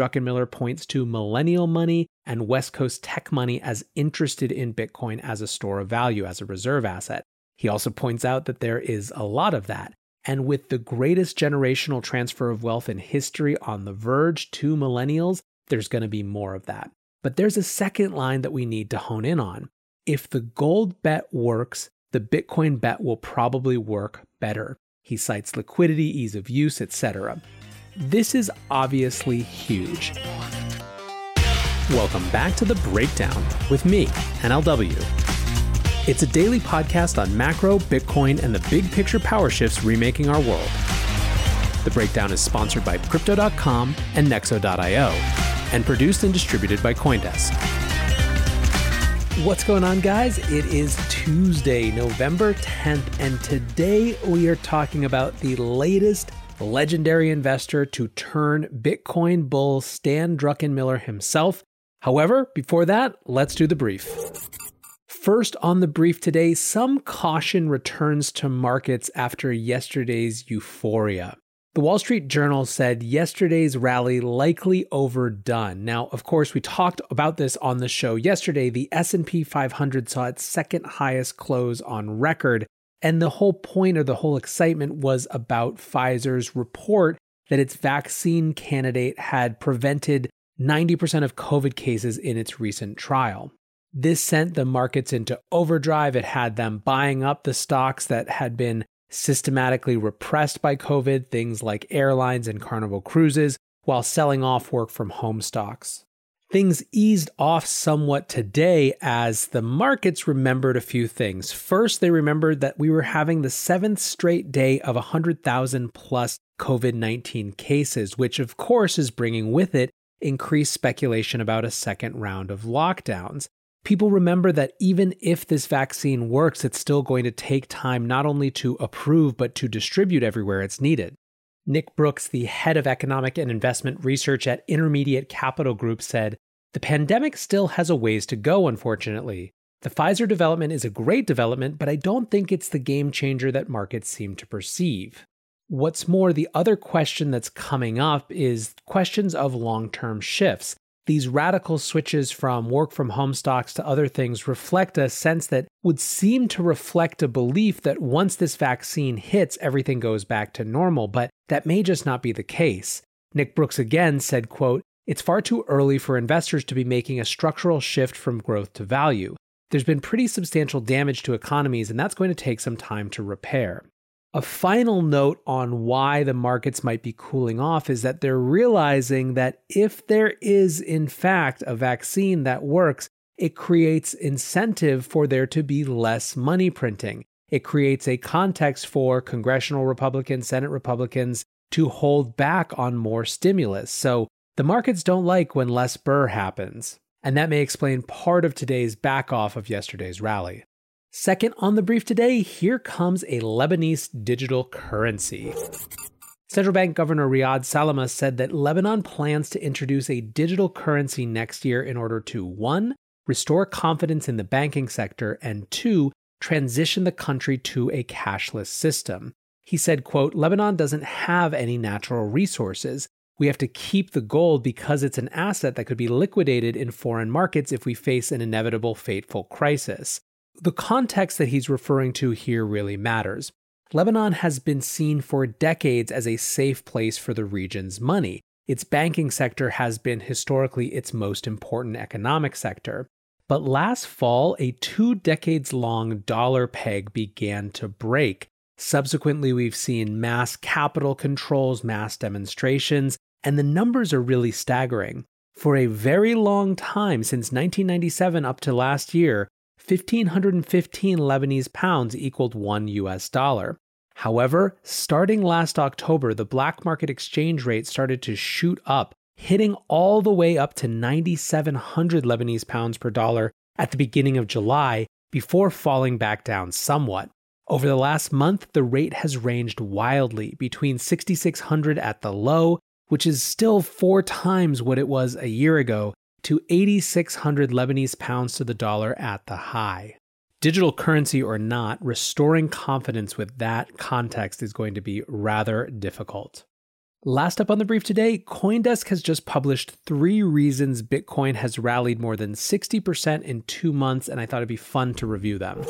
Druckenmiller points to millennial money and West Coast tech money as interested in Bitcoin as a store of value, as a reserve asset. He also points out that there is a lot of that. And with the greatest generational transfer of wealth in history on the verge to millennials, there's going to be more of that. But there's a second line that we need to hone in on. If the gold bet works, the Bitcoin bet will probably work better. He cites liquidity, ease of use, etc. This is obviously huge. Welcome back to The Breakdown with me, NLW. It's a daily podcast on macro, Bitcoin, and the big picture power shifts remaking our world. The Breakdown is sponsored by Crypto.com and Nexo.io and produced and distributed by Coindesk. What's going on, guys? It is Tuesday, November 10th, and today we are talking about the latest legendary investor to turn Bitcoin bull Stan Druckenmiller himself. However, before that, let's do the brief. First on the brief today, some caution returns to markets after yesterday's euphoria. The Wall Street Journal said yesterday's rally likely overdone. Now, of course, we talked about this on the show yesterday. The S&P 500 saw its second highest close on record, and the whole point or the whole excitement was about Pfizer's report that its vaccine candidate had prevented 90% of COVID cases in its recent trial. This sent the markets into overdrive. It had them buying up the stocks that had been systematically repressed by COVID, things like airlines and Carnival cruises, while selling off work from home stocks. Things eased off somewhat today as the markets remembered a few things. First, they remembered that we were having the seventh straight day of 100,000 plus COVID 19 cases, which of course is bringing with it increased speculation about a second round of lockdowns people remember that even if this vaccine works, it's still going to take time not only to approve, but to distribute everywhere it's needed. Nick Brooks, the head of economic and investment research at Intermediate Capital Group, said The pandemic still has a ways to go, unfortunately. The Pfizer development is a great development, but I don't think it's the game changer that markets seem to perceive. What's more, the other question that's coming up is questions of long term shifts these radical switches from work from home stocks to other things reflect a sense that would seem to reflect a belief that once this vaccine hits, everything goes back to normal, but that may just not be the case. Nick Brooks again said, quote, it's far too early for investors to be making a structural shift from growth to value. There's been pretty substantial damage to economies, and that's going to take some time to repair. A final note on why the markets might be cooling off is that they're realizing that if there is, in fact, a vaccine that works, it creates incentive for there to be less money printing. It creates a context for congressional Republicans, Senate Republicans to hold back on more stimulus. So the markets don't like when less burr happens. And that may explain part of today's back off of yesterday's rally. Second on the brief today, here comes a Lebanese digital currency. Central Bank Governor Riyad Salama said that Lebanon plans to introduce a digital currency next year in order to 1. restore confidence in the banking sector and 2. transition the country to a cashless system. He said, quote, Lebanon doesn't have any natural resources. We have to keep the gold because it's an asset that could be liquidated in foreign markets if we face an inevitable fateful crisis. The context that he's referring to here really matters. Lebanon has been seen for decades as a safe place for the region's money. Its banking sector has been historically its most important economic sector. But last fall, a two decades long dollar peg began to break. Subsequently, we've seen mass capital controls, mass demonstrations, and the numbers are really staggering. For a very long time, since 1997 up to last year, 1,515 Lebanese pounds equaled 1 US dollar. However, starting last October, the black market exchange rate started to shoot up, hitting all the way up to 9,700 Lebanese pounds per dollar at the beginning of July before falling back down somewhat. Over the last month, the rate has ranged wildly between 6,600 at the low, which is still four times what it was a year ago, to 8,600 Lebanese pounds to the dollar at the high. Digital currency or not, restoring confidence with that context is going to be rather difficult. Last up on the brief today, Coindesk has just published three reasons Bitcoin has rallied more than 60% in two months, and I thought it'd be fun to review them.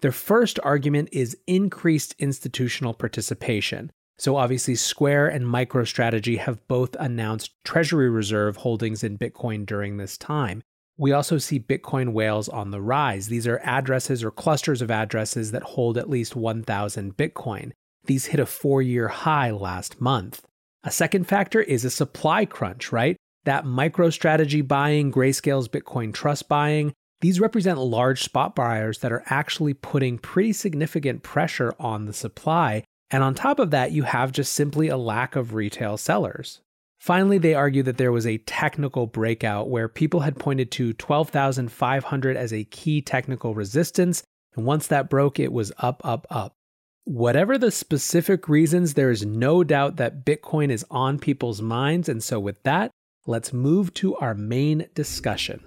Their first argument is increased institutional participation. So, obviously, Square and MicroStrategy have both announced Treasury Reserve holdings in Bitcoin during this time. We also see Bitcoin whales on the rise. These are addresses or clusters of addresses that hold at least 1,000 Bitcoin. These hit a four year high last month. A second factor is a supply crunch, right? That MicroStrategy buying, Grayscale's Bitcoin Trust buying, these represent large spot buyers that are actually putting pretty significant pressure on the supply. And on top of that, you have just simply a lack of retail sellers. Finally, they argue that there was a technical breakout where people had pointed to 12,500 as a key technical resistance. And once that broke, it was up, up, up. Whatever the specific reasons, there is no doubt that Bitcoin is on people's minds. And so, with that, let's move to our main discussion.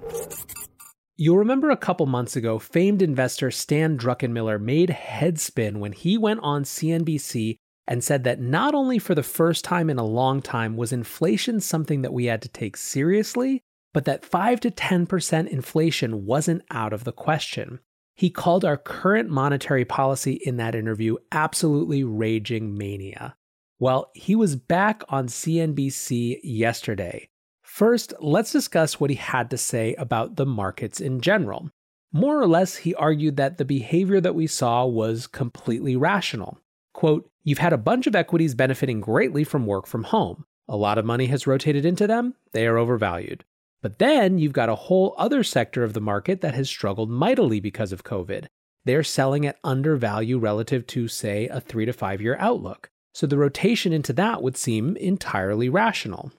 You'll remember a couple months ago, famed investor Stan Druckenmiller made headspin when he went on CNBC and said that not only for the first time in a long time was inflation something that we had to take seriously, but that 5 to 10% inflation wasn't out of the question. He called our current monetary policy in that interview absolutely raging mania. Well, he was back on CNBC yesterday. First, let's discuss what he had to say about the markets in general. More or less, he argued that the behavior that we saw was completely rational. Quote, You've had a bunch of equities benefiting greatly from work from home. A lot of money has rotated into them, they are overvalued. But then you've got a whole other sector of the market that has struggled mightily because of COVID. They're selling at undervalue relative to, say, a three to five year outlook. So the rotation into that would seem entirely rational.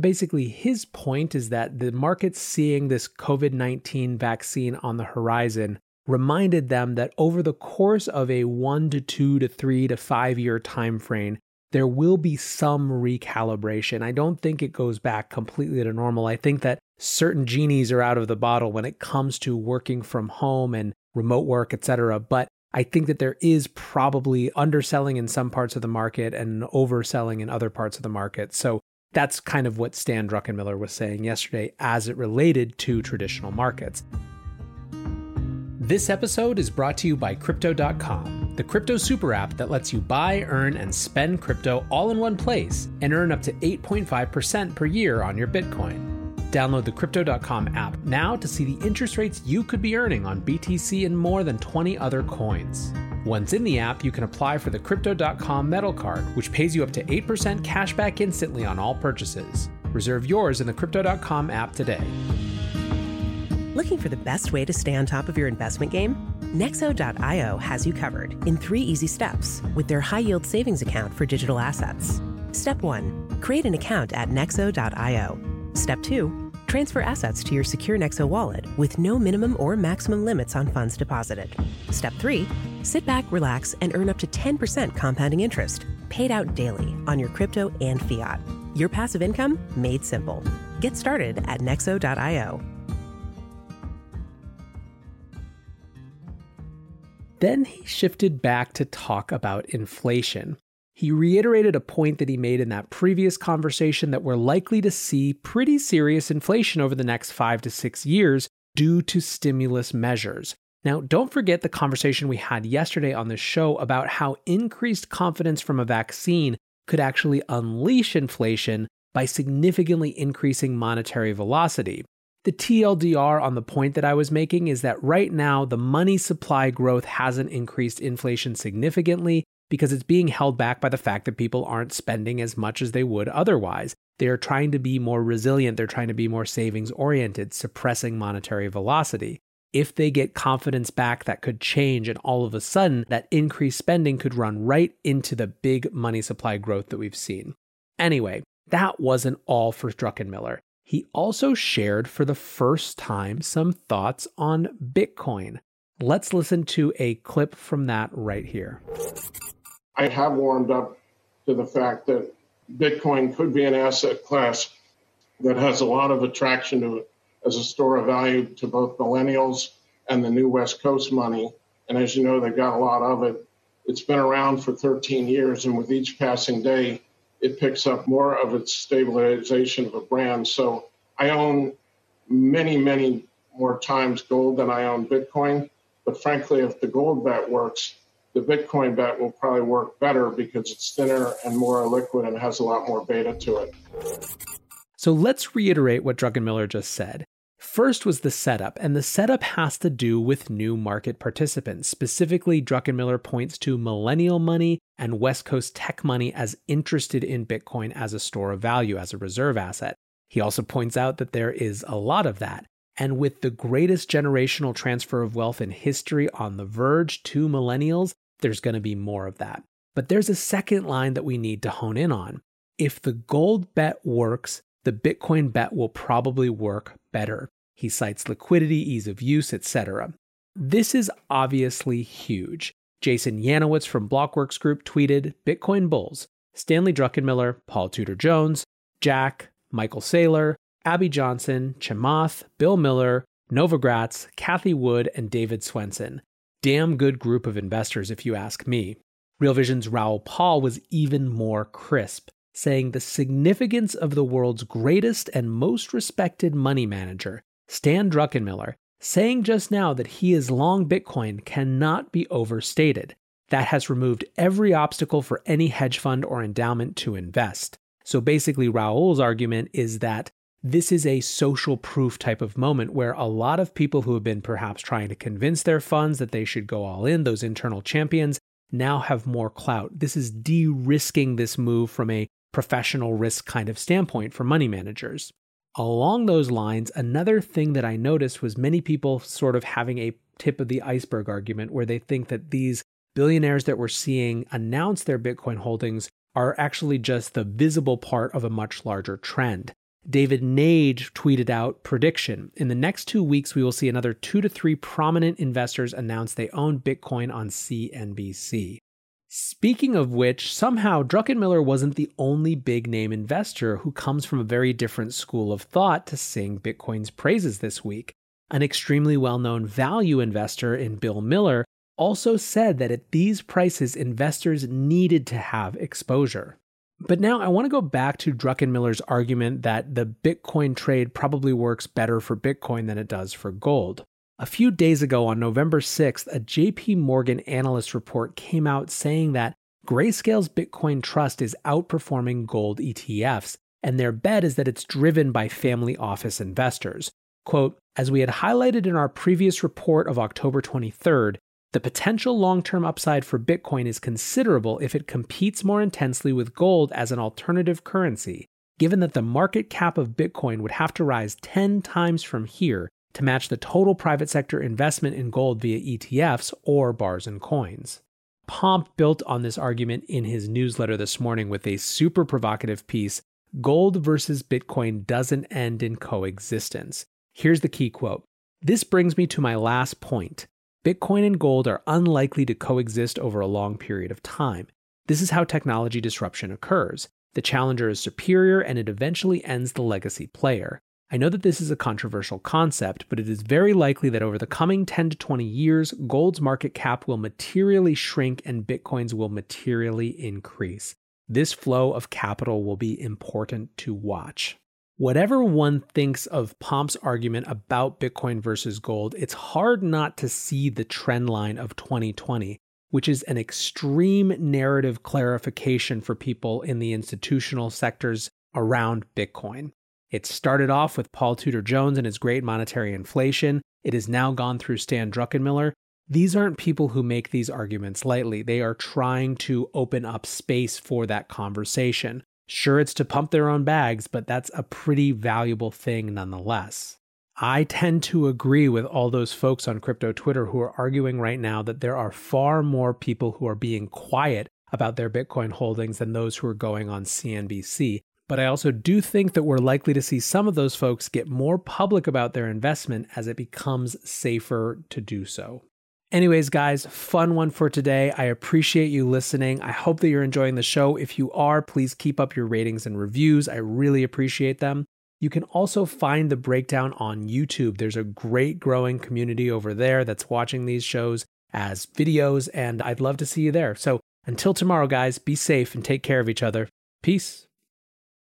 Basically, his point is that the market seeing this COVID 19 vaccine on the horizon reminded them that over the course of a one to two to three to five year time frame, there will be some recalibration. I don't think it goes back completely to normal. I think that certain genies are out of the bottle when it comes to working from home and remote work, etc. But I think that there is probably underselling in some parts of the market and overselling in other parts of the market. So that's kind of what Stan Druckenmiller was saying yesterday as it related to traditional markets. This episode is brought to you by Crypto.com, the crypto super app that lets you buy, earn, and spend crypto all in one place and earn up to 8.5% per year on your Bitcoin. Download the Crypto.com app now to see the interest rates you could be earning on BTC and more than 20 other coins. Once in the app, you can apply for the Crypto.com metal card, which pays you up to 8% cash back instantly on all purchases. Reserve yours in the Crypto.com app today. Looking for the best way to stay on top of your investment game? Nexo.io has you covered in three easy steps with their high yield savings account for digital assets. Step 1 Create an account at Nexo.io. Step 2 Transfer assets to your secure Nexo wallet with no minimum or maximum limits on funds deposited. Step 3 Sit back, relax, and earn up to 10% compounding interest, paid out daily on your crypto and fiat. Your passive income made simple. Get started at Nexo.io. Then he shifted back to talk about inflation. He reiterated a point that he made in that previous conversation that we're likely to see pretty serious inflation over the next five to six years due to stimulus measures. Now, don't forget the conversation we had yesterday on the show about how increased confidence from a vaccine could actually unleash inflation by significantly increasing monetary velocity. The TLDR on the point that I was making is that right now the money supply growth hasn't increased inflation significantly because it's being held back by the fact that people aren't spending as much as they would otherwise. They are trying to be more resilient, they're trying to be more savings oriented, suppressing monetary velocity. If they get confidence back, that could change, and all of a sudden, that increased spending could run right into the big money supply growth that we've seen. Anyway, that wasn't all for Druckenmiller. He also shared for the first time some thoughts on Bitcoin. Let's listen to a clip from that right here. I have warmed up to the fact that Bitcoin could be an asset class that has a lot of attraction to it as a store of value to both millennials and the new West Coast money. And as you know, they've got a lot of it. It's been around for 13 years, and with each passing day, it picks up more of its stabilization of a brand. So I own many, many more times gold than I own Bitcoin. But frankly, if the gold bet works, the Bitcoin bet will probably work better because it's thinner and more liquid and has a lot more beta to it. So let's reiterate what Druckenmiller just said. First was the setup, and the setup has to do with new market participants. Specifically, Druckenmiller points to millennial money and West Coast tech money as interested in Bitcoin as a store of value, as a reserve asset. He also points out that there is a lot of that. And with the greatest generational transfer of wealth in history on the verge to millennials, there's going to be more of that. But there's a second line that we need to hone in on. If the gold bet works, the Bitcoin bet will probably work better. He cites liquidity, ease of use, etc. This is obviously huge. Jason Yanowitz from Blockworks Group tweeted Bitcoin bulls, Stanley Druckenmiller, Paul Tudor Jones, Jack, Michael Saylor, Abby Johnson, Chamath, Bill Miller, Novogratz, Cathie Wood, and David Swensen. Damn good group of investors, if you ask me. Real Vision's Raoul Pal was even more crisp saying the significance of the world's greatest and most respected money manager, Stan Druckenmiller, saying just now that he is long Bitcoin cannot be overstated. That has removed every obstacle for any hedge fund or endowment to invest. So basically, Raoul's argument is that this is a social proof type of moment where a lot of people who have been perhaps trying to convince their funds that they should go all in, those internal champions, now have more clout. This is de risking this move from a professional risk kind of standpoint for money managers. Along those lines, another thing that I noticed was many people sort of having a tip of the iceberg argument where they think that these billionaires that we're seeing announce their Bitcoin holdings are actually just the visible part of a much larger trend. David Nage tweeted out prediction. In the next two weeks, we will see another two to three prominent investors announce they own Bitcoin on CNBC. Speaking of which, somehow Druckenmiller wasn't the only big name investor who comes from a very different school of thought to sing Bitcoin's praises this week. An extremely well known value investor in Bill Miller also said that at these prices, investors needed to have exposure. But now I want to go back to Druckenmiller's argument that the Bitcoin trade probably works better for Bitcoin than it does for gold. A few days ago, on November 6th, a JP Morgan analyst report came out saying that Grayscale's Bitcoin Trust is outperforming gold ETFs, and their bet is that it's driven by family office investors. Quote, as we had highlighted in our previous report of October 23rd, the potential long term upside for Bitcoin is considerable if it competes more intensely with gold as an alternative currency, given that the market cap of Bitcoin would have to rise 10 times from here to match the total private sector investment in gold via ETFs or bars and coins. Pomp built on this argument in his newsletter this morning with a super provocative piece Gold versus Bitcoin doesn't end in coexistence. Here's the key quote This brings me to my last point. Bitcoin and gold are unlikely to coexist over a long period of time. This is how technology disruption occurs. The challenger is superior and it eventually ends the legacy player. I know that this is a controversial concept, but it is very likely that over the coming 10 to 20 years, gold's market cap will materially shrink and Bitcoin's will materially increase. This flow of capital will be important to watch. Whatever one thinks of Pomp's argument about Bitcoin versus gold, it's hard not to see the trend line of 2020, which is an extreme narrative clarification for people in the institutional sectors around Bitcoin. It started off with Paul Tudor Jones and his great monetary inflation. It has now gone through Stan Druckenmiller. These aren't people who make these arguments lightly. They are trying to open up space for that conversation. Sure, it's to pump their own bags, but that's a pretty valuable thing nonetheless. I tend to agree with all those folks on crypto Twitter who are arguing right now that there are far more people who are being quiet about their Bitcoin holdings than those who are going on CNBC. But I also do think that we're likely to see some of those folks get more public about their investment as it becomes safer to do so. Anyways, guys, fun one for today. I appreciate you listening. I hope that you're enjoying the show. If you are, please keep up your ratings and reviews. I really appreciate them. You can also find the breakdown on YouTube. There's a great growing community over there that's watching these shows as videos, and I'd love to see you there. So until tomorrow, guys, be safe and take care of each other. Peace.